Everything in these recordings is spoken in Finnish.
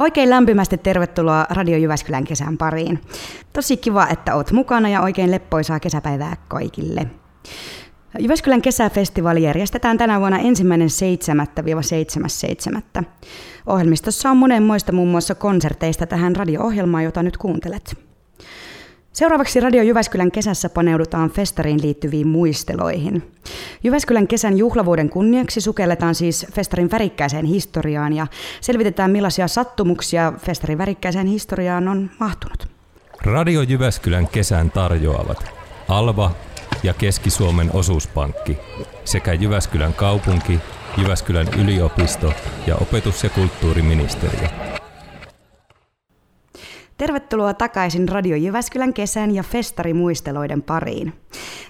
Oikein lämpimästi tervetuloa Radio Jyväskylän kesän pariin. Tosi kiva, että oot mukana ja oikein leppoisaa kesäpäivää kaikille. Jyväskylän kesäfestivaali järjestetään tänä vuonna ensimmäinen 7.–7.7. Ohjelmistossa on monenmoista muun muassa konserteista tähän radio-ohjelmaan, jota nyt kuuntelet. Seuraavaksi Radio Jyväskylän kesässä paneudutaan festariin liittyviin muisteloihin. Jyväskylän kesän juhlavuoden kunniaksi sukelletaan siis festarin värikkäiseen historiaan ja selvitetään millaisia sattumuksia festarin värikkäiseen historiaan on mahtunut. Radio Jyväskylän kesän tarjoavat Alva ja Keski-Suomen osuuspankki sekä Jyväskylän kaupunki, Jyväskylän yliopisto ja opetus- ja kulttuuriministeriö. Tervetuloa takaisin Radio Jyväskylän kesän ja festarimuisteloiden pariin.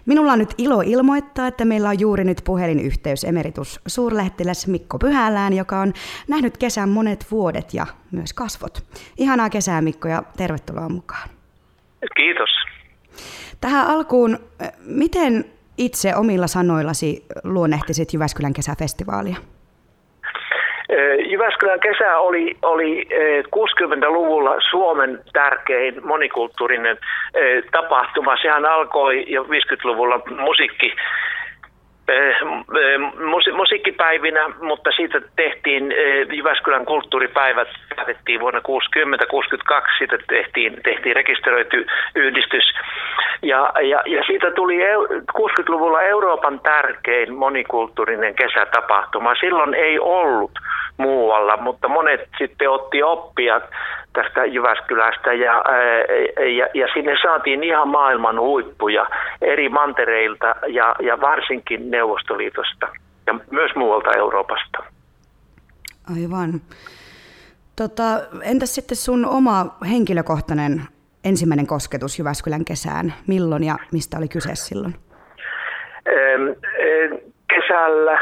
Minulla on nyt ilo ilmoittaa, että meillä on juuri nyt puhelinyhteys emeritus suurlähettiläs Mikko Pyhälään, joka on nähnyt kesän monet vuodet ja myös kasvot. Ihanaa kesää Mikko ja tervetuloa mukaan. Kiitos. Tähän alkuun, miten itse omilla sanoillasi luonnehtisit Jyväskylän kesäfestivaalia? Jyväskylän kesä oli, oli 60-luvulla Suomen tärkein monikulttuurinen tapahtuma. Sehän alkoi jo 50-luvulla musiikki musiikkipäivinä, mutta siitä tehtiin Jyväskylän kulttuuripäivät, päätettiin vuonna 60-62, siitä tehtiin, tehtiin rekisteröity yhdistys. Ja, ja, ja siitä tuli 60-luvulla Euroopan tärkein monikulttuurinen kesätapahtuma. Silloin ei ollut muualla, mutta monet sitten otti oppia tästä Jyväskylästä ja, ja, ja sinne saatiin ihan maailman huippuja eri mantereilta ja, ja varsinkin Neuvostoliitosta ja myös muualta Euroopasta. Aivan. Tota, entäs sitten sun oma henkilökohtainen ensimmäinen kosketus Jyväskylän kesään? Milloin ja mistä oli kyse silloin? Kesällä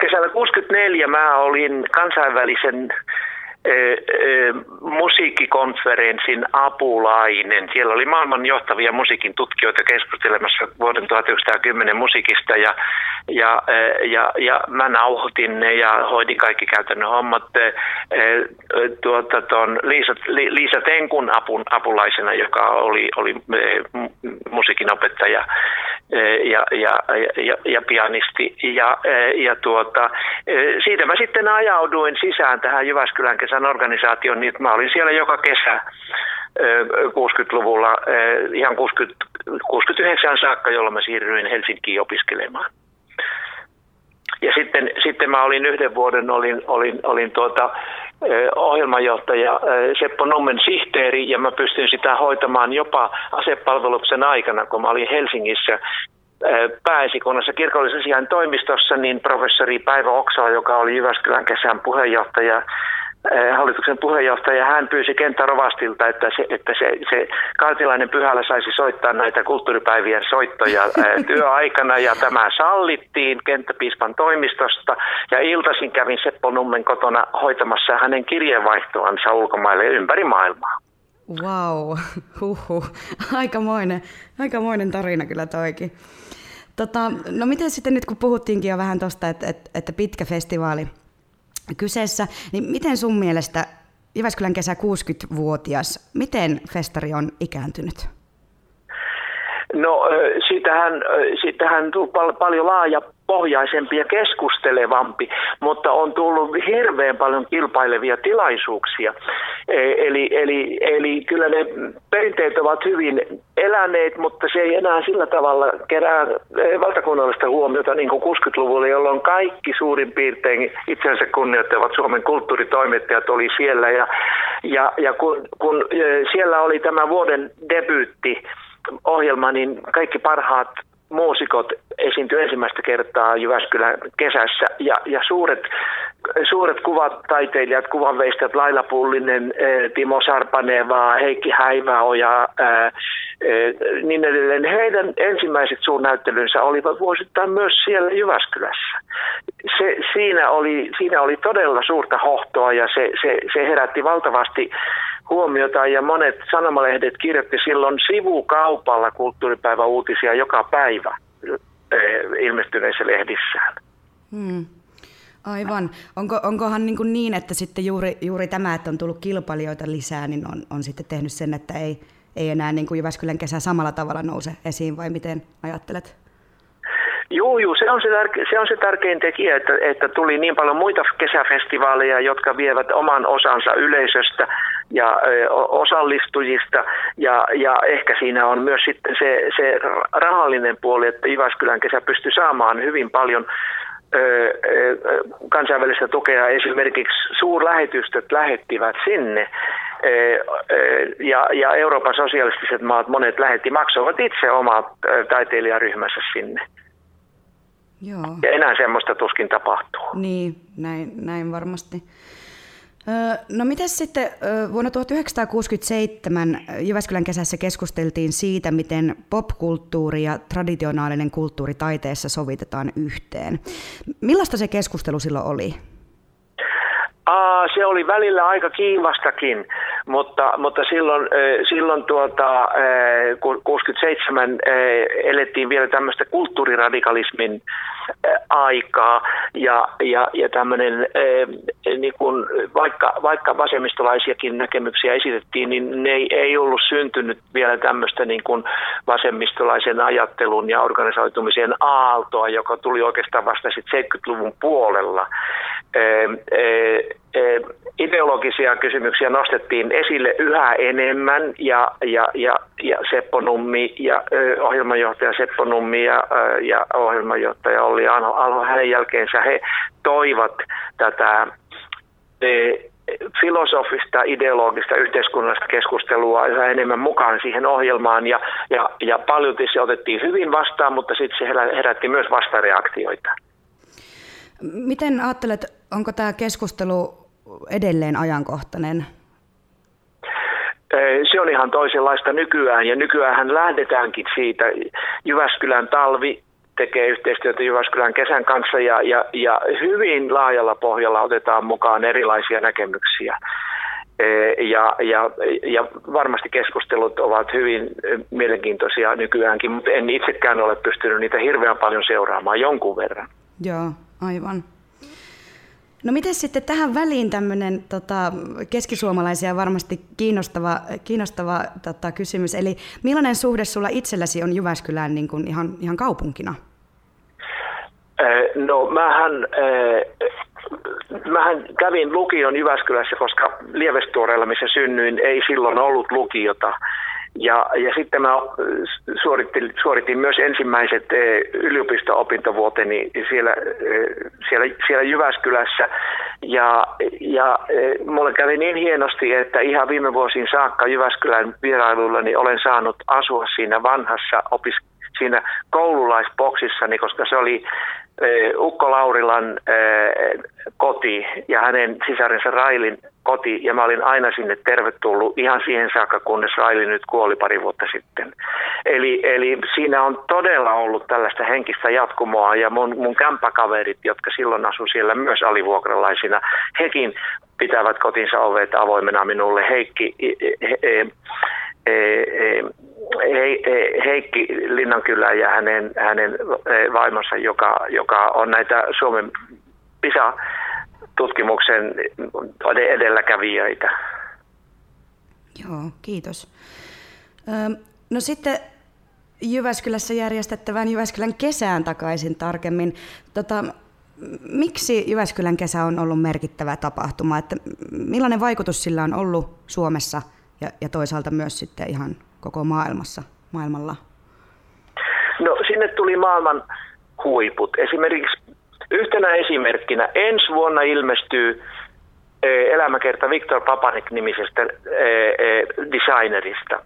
kesällä 64 mä olin kansainvälisen musiikkikonferenssin apulainen. Siellä oli maailman johtavia musiikin tutkijoita keskustelemassa vuoden 1910 musiikista ja, ja, ja, ja mä nauhoitin ne ja hoidin kaikki käytännön hommat tuota, ton Liisa, Liisa Tenkun apun, apulaisena, joka oli, oli musiikinopettaja ja, ja, ja, ja pianisti. Ja, ja tuota, siitä mä sitten ajauduin sisään tähän Jyväskylän kesän organisaation, niin mä olin siellä joka kesä 60-luvulla, ihan 60, 69 saakka, jolloin mä siirryin Helsinkiin opiskelemaan. Ja sitten, sitten mä olin yhden vuoden, olin, olin, olin tuota, ohjelmanjohtaja Seppo Nummen sihteeri ja mä pystyin sitä hoitamaan jopa asepalveluksen aikana, kun mä olin Helsingissä pääesikunnassa kirkollisen toimistossa, niin professori Päivä Oksala, joka oli Jyväskylän kesän puheenjohtaja, hallituksen puheenjohtaja, hän pyysi kenttärovastilta, että se, että se, se kaartilainen pyhällä saisi soittaa näitä kulttuuripäivien soittoja työaikana ja tämä sallittiin kenttäpiispan toimistosta ja iltaisin kävin Seppo Nummen kotona hoitamassa hänen kirjeenvaihtoansa ulkomaille ympäri maailmaa. Wow, huhu. Aikamoinen, aikamoinen tarina kyllä toikin. Tota, no miten sitten nyt kun puhuttiinkin jo vähän tuosta, että, että, että pitkä festivaali kyseessä, niin miten sun mielestä Jyväskylän kesä 60-vuotias, miten festari on ikääntynyt? No siitähän, siitähän tuli pal- paljon laaja pohjaisempi ja keskustelevampi, mutta on tullut hirveän paljon kilpailevia tilaisuuksia. E, eli, eli, eli kyllä ne perinteet ovat hyvin eläneet, mutta se ei enää sillä tavalla kerää e, valtakunnallista huomiota niin kuin 60-luvulla, jolloin kaikki suurin piirtein itsensä kunnioittavat Suomen kulttuuritoimittajat oli siellä. Ja, ja, ja kun, kun e, siellä oli tämä vuoden debyytti, ohjelma, niin kaikki parhaat muusikot esiintyi ensimmäistä kertaa Jyväskylän kesässä ja, ja suuret, suuret kuvataiteilijat, kuvanveistajat Laila Pullinen, eh, Timo Sarpaneva, Heikki Häiväoja, ää, eh, eh, niin edelleen. Heidän ensimmäiset suunnäyttelynsä olivat vuosittain myös siellä Jyväskylässä. Se, siinä, oli, siinä oli todella suurta hohtoa ja se, se, se herätti valtavasti huomiota ja monet sanomalehdet kirjoitti silloin sivukaupalla kulttuuripäivä uutisia joka päivä eh, ilmestyneissä lehdissään. Hmm. Aivan. Onko, onkohan niin, kuin niin, että sitten juuri, juuri tämä, että on tullut kilpailijoita lisää, niin on, on sitten tehnyt sen, että ei, ei enää niin kuin Jyväskylän kesä samalla tavalla nouse esiin, vai miten ajattelet? Joo, joo, se on se, tärke, se on se tärkein tekijä, että, että tuli niin paljon muita kesäfestivaaleja, jotka vievät oman osansa yleisöstä ja osallistujista. Ja, ja ehkä siinä on myös sitten se, se rahallinen puoli, että Jyväskylän kesä pystyy saamaan hyvin paljon kansainvälistä tukea. Esimerkiksi suurlähetystöt lähettivät sinne ja, ja Euroopan sosialistiset maat, monet lähetti, maksoivat itse omat taiteilijaryhmänsä sinne. Joo. Ja enää semmoista tuskin tapahtuu. Niin, näin, näin varmasti. No miten sitten vuonna 1967 Jyväskylän kesässä keskusteltiin siitä, miten popkulttuuri ja traditionaalinen kulttuuri taiteessa sovitetaan yhteen. Millaista se keskustelu silloin oli? Aa, se oli välillä aika kiivastakin, mutta, mutta silloin, silloin tuota, 67 elettiin vielä tämmöistä kulttuuriradikalismin aikaa ja, ja, ja tämmöinen, niin kun, vaikka, vaikka vasemmistolaisiakin näkemyksiä esitettiin, niin ne ei, ei ollut syntynyt vielä tämmöistä niin kuin vasemmistolaisen ajattelun ja organisoitumisen aaltoa, joka tuli oikeastaan vasta sitten 70-luvun puolella ideologisia kysymyksiä nostettiin esille yhä enemmän ja, ja, ja, ja Seppo Nummi ja ö, ohjelmanjohtaja Seppo Nummi ja, ö, ja ohjelmanjohtaja Olli Alho, hänen jälkeensä he toivat tätä filosofista, ideologista, yhteiskunnallista keskustelua yhä enemmän mukaan siihen ohjelmaan ja, ja, ja paljon se otettiin hyvin vastaan, mutta sitten se herätti myös vastareaktioita. Miten ajattelet, onko tämä keskustelu edelleen ajankohtainen? Se on ihan toisenlaista nykyään ja nykyään lähdetäänkin siitä. Jyväskylän talvi tekee yhteistyötä Jyväskylän kesän kanssa ja, ja, ja hyvin laajalla pohjalla otetaan mukaan erilaisia näkemyksiä. Ja, ja, ja varmasti keskustelut ovat hyvin mielenkiintoisia nykyäänkin, mutta en itsekään ole pystynyt niitä hirveän paljon seuraamaan jonkun verran. Joo, aivan. No miten sitten tähän väliin tämmöinen tota, keskisuomalaisia varmasti kiinnostava, kiinnostava tota, kysymys. Eli millainen suhde sulla itselläsi on Jyväskylään niin kuin ihan, ihan kaupunkina? No mähän, mähän kävin lukion Jyväskylässä, koska Lievestuoreella, missä synnyin, ei silloin ollut lukiota. Ja, ja sitten mä suoritin, suoritin myös ensimmäiset yliopisto-opintovuoteni siellä, siellä, siellä Jyväskylässä. Ja, ja mulle kävi niin hienosti, että ihan viime vuosiin saakka Jyväskylän vierailuilla niin olen saanut asua siinä vanhassa opis, siinä koululaisboksissani, koska se oli Ukko Laurilan koti ja hänen sisarensa Railin koti ja mä olin aina sinne tervetullut ihan siihen saakka, kunnes Raili nyt kuoli pari vuotta sitten. Eli, eli siinä on todella ollut tällaista henkistä jatkumoa ja mun, mun kämppäkaverit, jotka silloin asu siellä myös alivuokralaisina, hekin pitävät kotinsa ovet avoimena minulle. Heikki, he, he, he, Heikki Linnankylä ja hänen, hänen vaimonsa, joka, joka on näitä Suomen PISA-tutkimuksen edelläkävijöitä. Joo, kiitos. No sitten Jyväskylässä järjestettävän Jyväskylän kesään takaisin tarkemmin. Tota, miksi Jyväskylän kesä on ollut merkittävä tapahtuma? Että millainen vaikutus sillä on ollut Suomessa ja, ja toisaalta myös sitten ihan koko maailmassa, maailmalla? No sinne tuli maailman huiput. Esimerkiksi yhtenä esimerkkinä ensi vuonna ilmestyy eh, elämäkerta Viktor Papanek-nimisestä eh, eh, designerista,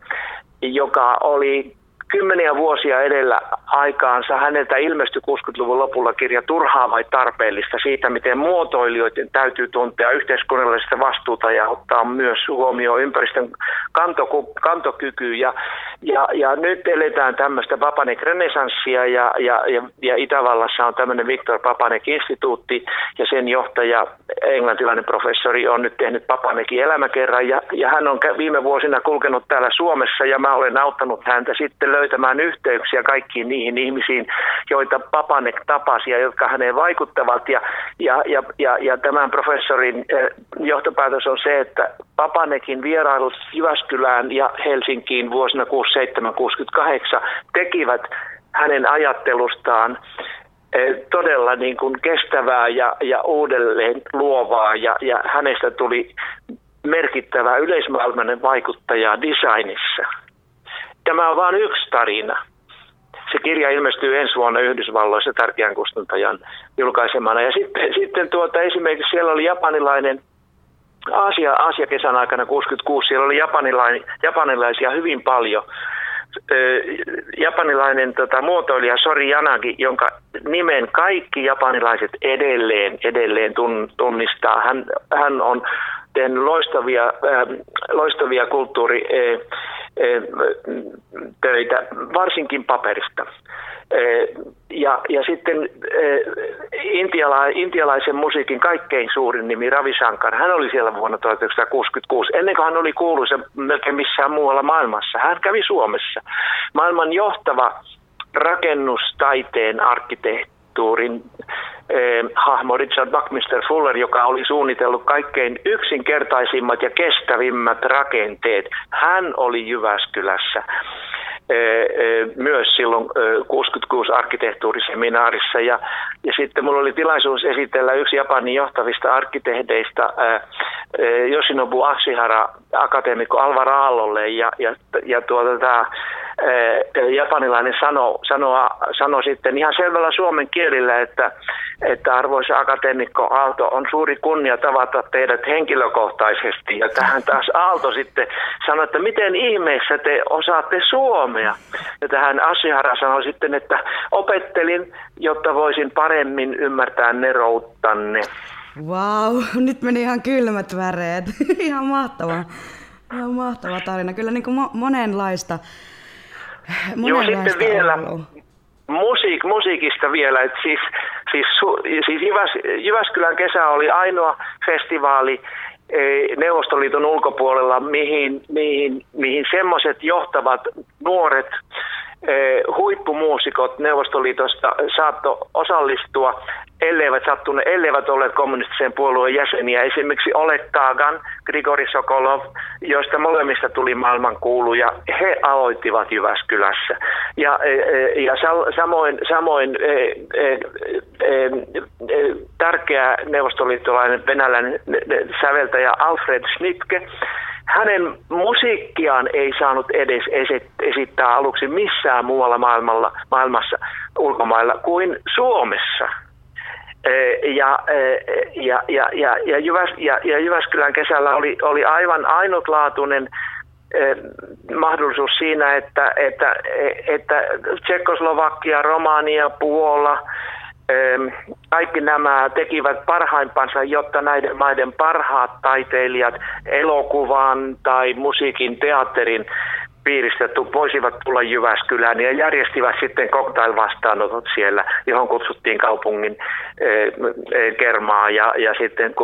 joka oli kymmeniä vuosia edellä aikaansa. Häneltä ilmestyi 60-luvun lopulla kirja Turhaa vai tarpeellista siitä, miten muotoilijoiden täytyy tuntea yhteiskunnallista vastuuta ja ottaa myös huomioon ympäristön kantoku, kantokyky. Ja, ja, ja nyt eletään tämmöistä Papanek renesanssia ja, ja, ja, ja Itävallassa on tämmöinen Viktor Papanek-instituutti ja sen johtaja, englantilainen professori, on nyt tehnyt Papanekin elämäkerran ja, ja hän on viime vuosina kulkenut täällä Suomessa ja mä olen auttanut häntä sitten löytämään löytämään yhteyksiä kaikkiin niihin ihmisiin, joita Papanek tapasi ja jotka häneen vaikuttavat. Ja, ja, ja, ja, ja tämän professorin johtopäätös on se, että Papanekin vierailut Jyväskylään ja Helsinkiin vuosina 67-68 tekivät hänen ajattelustaan todella niin kuin kestävää ja, ja uudelleen luovaa ja, ja hänestä tuli merkittävä yleismaailmainen vaikuttaja designissa. Tämä on vain yksi tarina. Se kirja ilmestyy ensi vuonna Yhdysvalloissa tärkeän kustantajan julkaisemana. Ja sitten, sitten tuota, esimerkiksi siellä oli japanilainen Aasia, Aasia kesän aikana 66, siellä oli japanilaisia hyvin paljon japanilainen tota, muotoilija Sori Yanagi, jonka nimen kaikki japanilaiset edelleen, edelleen tun, tunnistaa. Hän, hän on tehnyt loistavia, äh, loistavia kulttuuritöitä, varsinkin paperista. Ja, ja sitten intiala, intialaisen musiikin kaikkein suurin nimi Ravi Shankar, hän oli siellä vuonna 1966. Ennen kuin hän oli kuuluisa melkein missään muualla maailmassa. Hän kävi Suomessa. Maailman johtava rakennustaiteen arkkitehtuurin eh, hahmo Richard Buckminster Fuller, joka oli suunnitellut kaikkein yksinkertaisimmat ja kestävimmät rakenteet. Hän oli Jyväskylässä myös silloin 66 arkkitehtuuriseminaarissa. Ja, ja sitten mulla oli tilaisuus esitellä yksi Japanin johtavista arkkitehdeistä Yoshinobu Ashihara akateemikko Alvar Aallolle ja, ja, ja tuota, tämä japanilainen sano, sanoa, sano sitten ihan selvällä suomen kielillä, että, että arvoisa akateemikko Aalto, on suuri kunnia tavata teidät henkilökohtaisesti. Ja tähän taas Aalto sitten sanoi, että miten ihmeessä te osaatte suomea. Ja tähän Ashihara sanoi sitten, että opettelin, jotta voisin paremmin ymmärtää nerouttanne. Wow, nyt meni ihan kylmät väreet. ihan mahtava. Ihan mahtava tarina. Kyllä niin kuin mo- monenlaista Joo, sitten vielä musiik, musiikista vielä. Et siis, siis, siis Jyväs, Jyväskylän kesä oli ainoa festivaali e, Neuvostoliiton ulkopuolella, mihin, mihin, mihin semmoiset johtavat nuoret huippumuusikot Neuvostoliitosta saatto osallistua elleivät sattuneet, elleivät olleet kommunistisen puolueen jäseniä. Esimerkiksi Oleg Kagan, Grigori Sokolov, joista molemmista tuli maailmankuuluja, he aloittivat Jyväskylässä. Ja, e, e, ja samoin, samoin tärkeä neuvostoliittolainen venäläinen säveltäjä Alfred Schnitke, hänen musiikkiaan ei saanut edes esittää aluksi missään muualla maailmalla, maailmassa ulkomailla kuin Suomessa. Ja, ja, ja, ja, ja, Jyväs, ja, ja Jyväskylän kesällä oli, oli aivan ainutlaatuinen mahdollisuus siinä, että, että, että Tsekoslovakia, Romania, Puola, kaikki nämä tekivät parhaimpansa, jotta näiden maiden parhaat taiteilijat elokuvan tai musiikin, teatterin piiristä voisivat tulla Jyväskylään ja järjestivät sitten cocktail-vastaanotot siellä, johon kutsuttiin kaupungin eh, eh, kermaa ja, ja sitten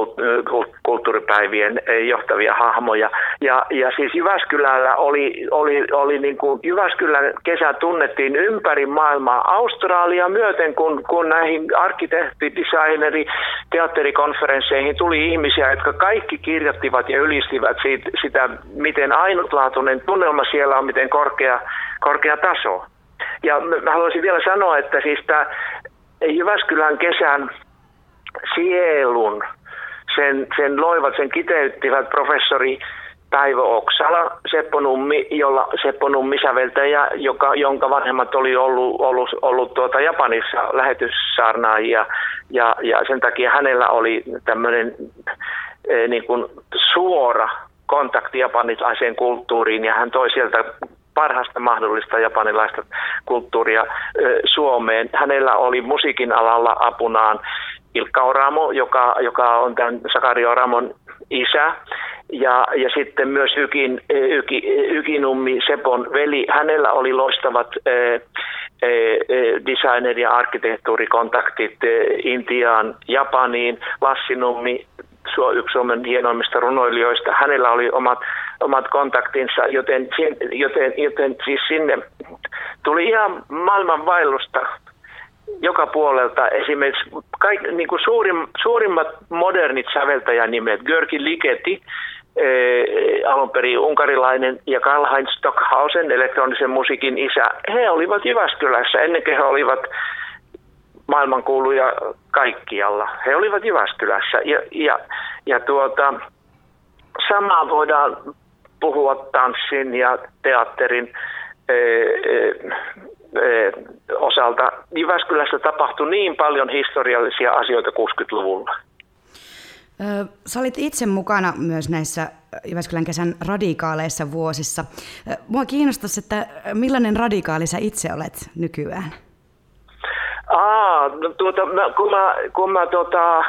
kulttuuripäivien eh, johtavia hahmoja. Ja, ja siis Jyväskylällä oli, oli, oli niin kuin, Jyväskylän kesä tunnettiin ympäri maailmaa Australia myöten, kun, kun näihin arkkitehti, designeri, teatterikonferensseihin tuli ihmisiä, jotka kaikki kirjoittivat ja ylistivät siitä, sitä, miten ainutlaatuinen tunnelma siellä siellä on miten korkea, korkea taso. Ja mä haluaisin vielä sanoa, että siis tämä Jyväskylän kesän sielun, sen, sen loivat, sen kiteyttivät professori Päivö Oksala, Seppo Nummi, jolla Seppo Nummi säveltäjä, joka, jonka vanhemmat oli ollut, ollut, ollut tuota Japanissa lähetyssaarnaajia ja, ja sen takia hänellä oli tämmöinen e, niin kuin suora kontakti japanilaiseen kulttuuriin ja hän toi sieltä parhaasta mahdollista japanilaista kulttuuria Suomeen. Hänellä oli musiikin alalla apunaan Ilkka Oramo, joka, joka on tämän Sakari Oramon isä, ja, ja sitten myös Ykin, Yki, Ykinummi Sepon veli. Hänellä oli loistavat eh, eh, designer- ja arkkitehtuurikontaktit eh, Intiaan, Japaniin. Lassinummi yksi Suomen hienoimmista runoilijoista. Hänellä oli omat, omat kontaktinsa, joten, joten, joten siis sinne Tuli ihan maailman vaellusta joka puolelta. Esimerkiksi kaik, niin kuin suurim, suurimmat modernit säveltäjänimet, Görki Ligeti, äh, alun perin unkarilainen, ja Karl-Heinz Stockhausen, elektronisen musiikin isä, he olivat Jyväskylässä ennen kuin he olivat maailmankuuluja kaikkialla. He olivat Jyväskylässä ja, ja, ja tuota, samaa voidaan puhua tanssin ja teatterin e, e, e, osalta. Jyväskylässä tapahtui niin paljon historiallisia asioita 60-luvulla. Sä olit itse mukana myös näissä Jyväskylän kesän radikaaleissa vuosissa. Mua kiinnostaisi, että millainen radikaali sä itse olet nykyään? Aa, no tuota, mä, kun mä, kun mä tota,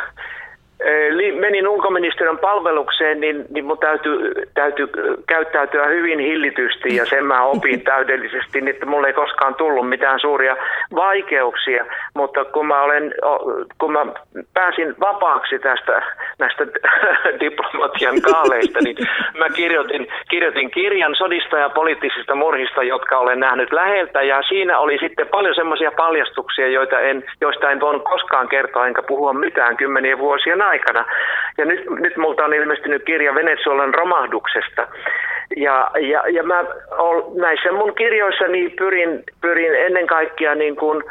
menin ulkoministeriön palvelukseen, niin, niin mun täytyy, täytyy käyttäytyä hyvin hillitysti ja sen mä opin täydellisesti, niin että mulle ei koskaan tullut mitään suuria vaikeuksia, mutta kun mä, olen, kun mä pääsin vapaaksi tästä näistä diplomatian kaaleista, niin mä kirjoitin, kirjoitin kirjan sodista ja poliittisista murhista, jotka olen nähnyt läheltä. Ja siinä oli sitten paljon semmoisia paljastuksia, joita en, joista en voinut koskaan kertoa enkä puhua mitään kymmenien vuosien aikana. Ja nyt, nyt multa on ilmestynyt kirja Venezuelan romahduksesta. Ja, ja, ja mä ol, näissä mun kirjoissani pyrin, pyrin ennen kaikkea niin kuin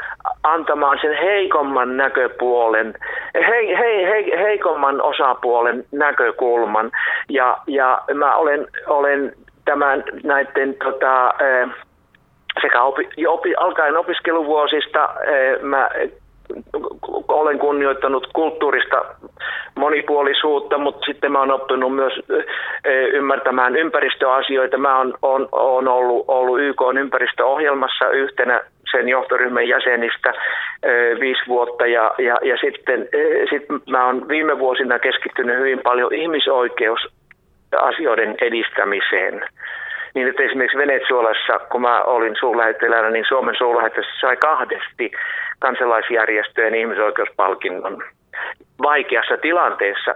antamaan sen heikomman näköpuolen, he, he, he, heikomman osapuolen näkökulman. Ja, ja mä olen, olen tämän näiden tota, sekä opi, opi, alkaen opiskeluvuosista mä olen kunnioittanut kulttuurista monipuolisuutta, mutta sitten mä oon oppinut myös ymmärtämään ympäristöasioita. Mä oon, on, on ollut, ollut YK ympäristöohjelmassa yhtenä sen johtoryhmän jäsenistä viisi vuotta ja, ja, ja sitten sit mä oon viime vuosina keskittynyt hyvin paljon ihmisoikeusasioiden edistämiseen. Niin että esimerkiksi Venezuelassa, kun mä olin suurlähettilänä, niin Suomen suurlähettiläs sai kahdesti kansalaisjärjestöjen ihmisoikeuspalkinnon vaikeassa tilanteessa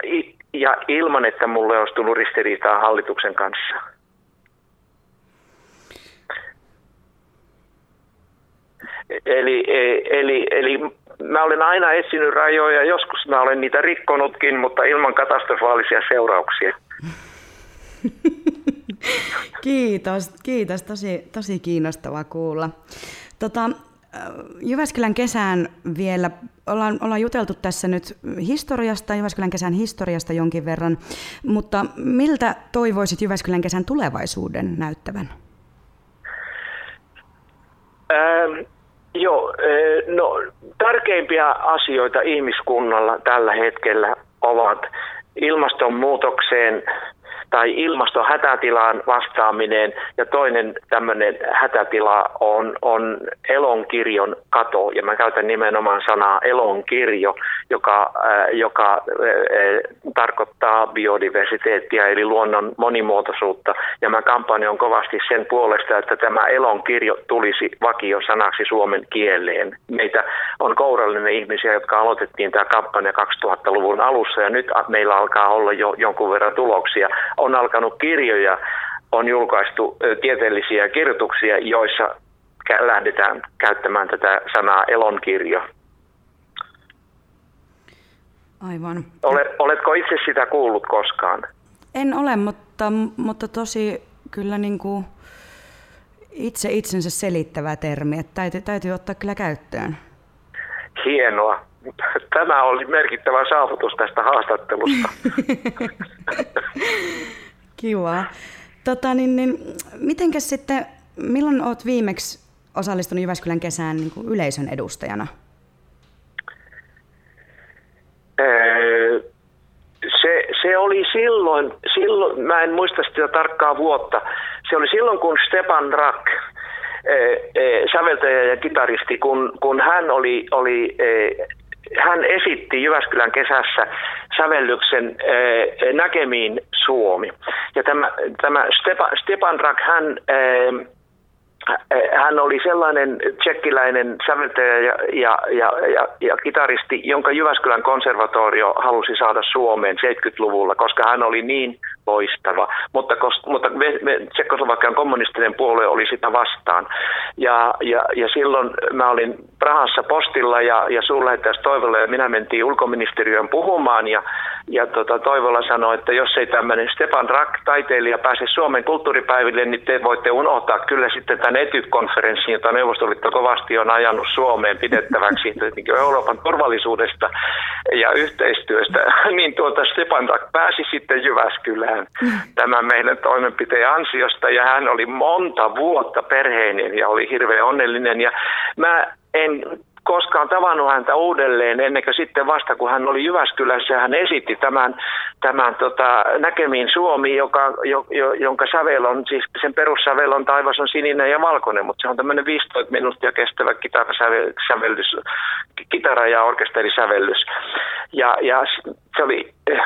ja ilman, että mulle olisi tullut ristiriitaa hallituksen kanssa. Eli, e, eli, eli mä olen aina etsinyt rajoja, joskus mä olen niitä rikkonutkin, mutta ilman katastrofaalisia seurauksia. kiitos, kiitos. Tosi, tosi kiinnostavaa kuulla. Tota, Jyväskylän kesään vielä, ollaan, ollaan juteltu tässä nyt historiasta, Jyväskylän kesän historiasta jonkin verran, mutta miltä toivoisit Jyväskylän kesän tulevaisuuden näyttävän? Ähm, joo, äh, no tärkeimpiä asioita ihmiskunnalla tällä hetkellä ovat ilmastonmuutokseen tai ilmastohätätilaan vastaaminen ja toinen tämmöinen hätätila on, on elonkirjon kato. Ja mä käytän nimenomaan sanaa elonkirjo, joka, äh, joka äh, tarkoittaa biodiversiteettiä eli luonnon monimuotoisuutta. Ja mä kampanjoin kovasti sen puolesta, että tämä elonkirjo tulisi vakiosanaksi suomen kieleen. Meitä on kourallinen ihmisiä, jotka aloitettiin tämä kampanja 2000-luvun alussa ja nyt meillä alkaa olla jo jonkun verran tuloksia on alkanut kirjoja, on julkaistu tieteellisiä kirjoituksia, joissa lähdetään käyttämään tätä sanaa elonkirjo. Aivan. Olet, oletko itse sitä kuullut koskaan? En ole, mutta, mutta tosi kyllä niin kuin itse itsensä selittävä termi, että täytyy, täytyy ottaa kyllä käyttöön. Hienoa. Tämä oli merkittävä saavutus tästä haastattelusta. Kiva. Tota, niin, niin, mitenkäs sitten, milloin olet viimeksi osallistunut Jyväskylän kesään niin kuin yleisön edustajana? Se, se oli silloin, silloin, mä en muista sitä tarkkaa vuotta, se oli silloin kun Stepan Rak, säveltäjä ja kitaristi, kun, kun hän oli, oli hän esitti Jyväskylän kesässä sävellyksen äh, näkemiin Suomi. Ja tämä, tämä Stepan, Stepan Rak, hän, äh, hän oli sellainen tsekkiläinen säveltäjä ja, ja, ja, ja, ja kitaristi, jonka Jyväskylän konservatorio halusi saada Suomeen 70-luvulla, koska hän oli niin loistava. Mutta, mutta Tsekkoslovakian kommunistinen puolue oli sitä vastaan. Ja, ja, ja silloin mä olin Prahassa postilla ja, ja suurlähettäjäs Toivolla ja minä mentiin ulkoministeriön puhumaan ja, ja tota, Toivolla sanoi, että jos ei tämmöinen Stefan Rack taiteilija pääse Suomen kulttuuripäiville, niin te voitte unohtaa kyllä sitten tämän etykonferenssin, jota Neuvostoliitto kovasti on ajanut Suomeen pidettäväksi niin Euroopan turvallisuudesta ja yhteistyöstä, niin tuota Stefan Rack pääsi sitten Jyväskylään tämän meidän toimenpiteen ansiosta ja hän oli monta vuotta perheinen ja oli hirveän onnellinen ja mä en koskaan tavannut häntä uudelleen ennen kuin sitten vasta, kun hän oli Jyväskylässä, hän esitti tämän, tämän tota, näkemiin Suomi, joka, jo, jo, jonka sävel on, siis sen perussävel on taivas on sininen ja valkoinen, mutta se on tämmöinen 15 minuuttia kestävä kitarasävellys, kitara- ja orkesterisävellys. Ja, ja se oli eh,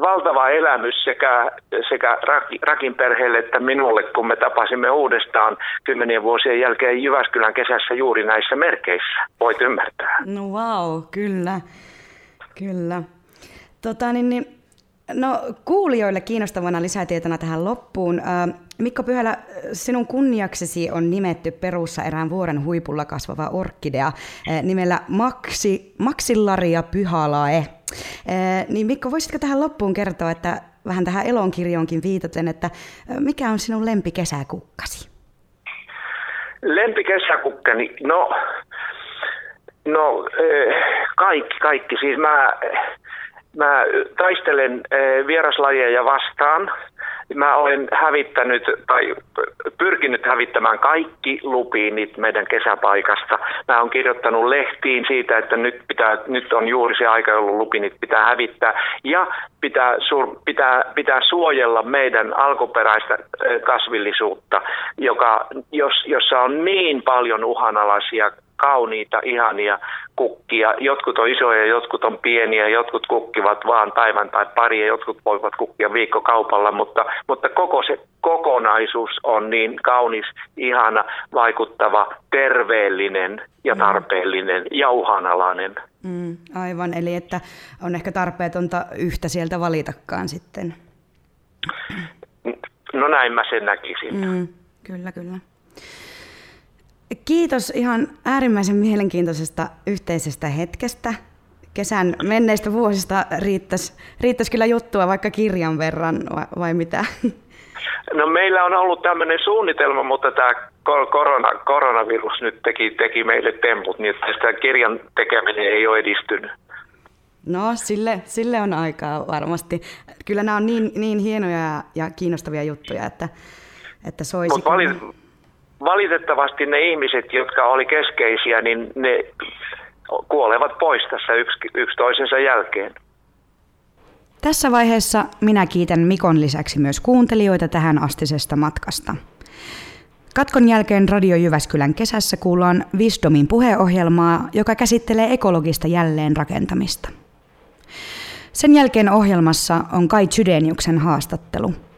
valtava elämys sekä, sekä Rakin perheelle että minulle, kun me tapasimme uudestaan kymmenien vuosien jälkeen Jyväskylän kesässä juuri näissä merkeissä. Voit ymmärtää. No wow, kyllä. Kyllä. Tota, niin, niin, no, kuulijoille kiinnostavana lisätietona tähän loppuun. Mikko Pyhälä, sinun kunniaksesi on nimetty perussa erään vuoren huipulla kasvava orkidea nimellä Maxi, Maxillaria pyhalae. Äh, niin Mikko, voisitko tähän loppuun kertoa, että vähän tähän elonkirjoonkin viitaten, että mikä on sinun lempikesäkukkasi? Lempikesäkukkani? No, No kaikki, kaikki. Siis mä, mä taistelen vieraslajeja vastaan. Mä olen hävittänyt tai pyrkinyt hävittämään kaikki lupiinit meidän kesäpaikasta. Mä olen kirjoittanut lehtiin siitä, että nyt, pitää, nyt on juuri se aika, jolloin lupinit pitää hävittää. Ja pitää, pitää, pitää suojella meidän alkuperäistä kasvillisuutta, joka, jos, jossa on niin paljon uhanalaisia kauniita, ihania kukkia. Jotkut on isoja, jotkut on pieniä, jotkut kukkivat vaan päivän tai pari ja jotkut voivat kukkia viikkokaupalla, mutta, mutta koko se kokonaisuus on niin kaunis, ihana, vaikuttava, terveellinen ja mm. tarpeellinen ja uhanalainen. Mm, aivan, eli että on ehkä tarpeetonta yhtä sieltä valitakaan sitten. No näin mä sen näkisin. Mm, kyllä, kyllä. Kiitos ihan äärimmäisen mielenkiintoisesta yhteisestä hetkestä. Kesän menneistä vuosista riittäisi, riittäisi kyllä juttua vaikka kirjan verran vai, mitä? No meillä on ollut tämmöinen suunnitelma, mutta tämä korona, koronavirus nyt teki, teki meille temput, niin että sitä kirjan tekeminen ei ole edistynyt. No sille, sille on aikaa varmasti. Kyllä nämä on niin, niin hienoja ja kiinnostavia juttuja, että, että soisi... Mut valit, valitettavasti ne ihmiset, jotka oli keskeisiä, niin ne kuolevat pois tässä yksi, yksi toisensa jälkeen. Tässä vaiheessa minä kiitän Mikon lisäksi myös kuuntelijoita tähän astisesta matkasta. Katkon jälkeen Radio Jyväskylän kesässä kuullaan Wisdomin puheohjelmaa, joka käsittelee ekologista jälleenrakentamista. Sen jälkeen ohjelmassa on Kai Chydeniuksen haastattelu –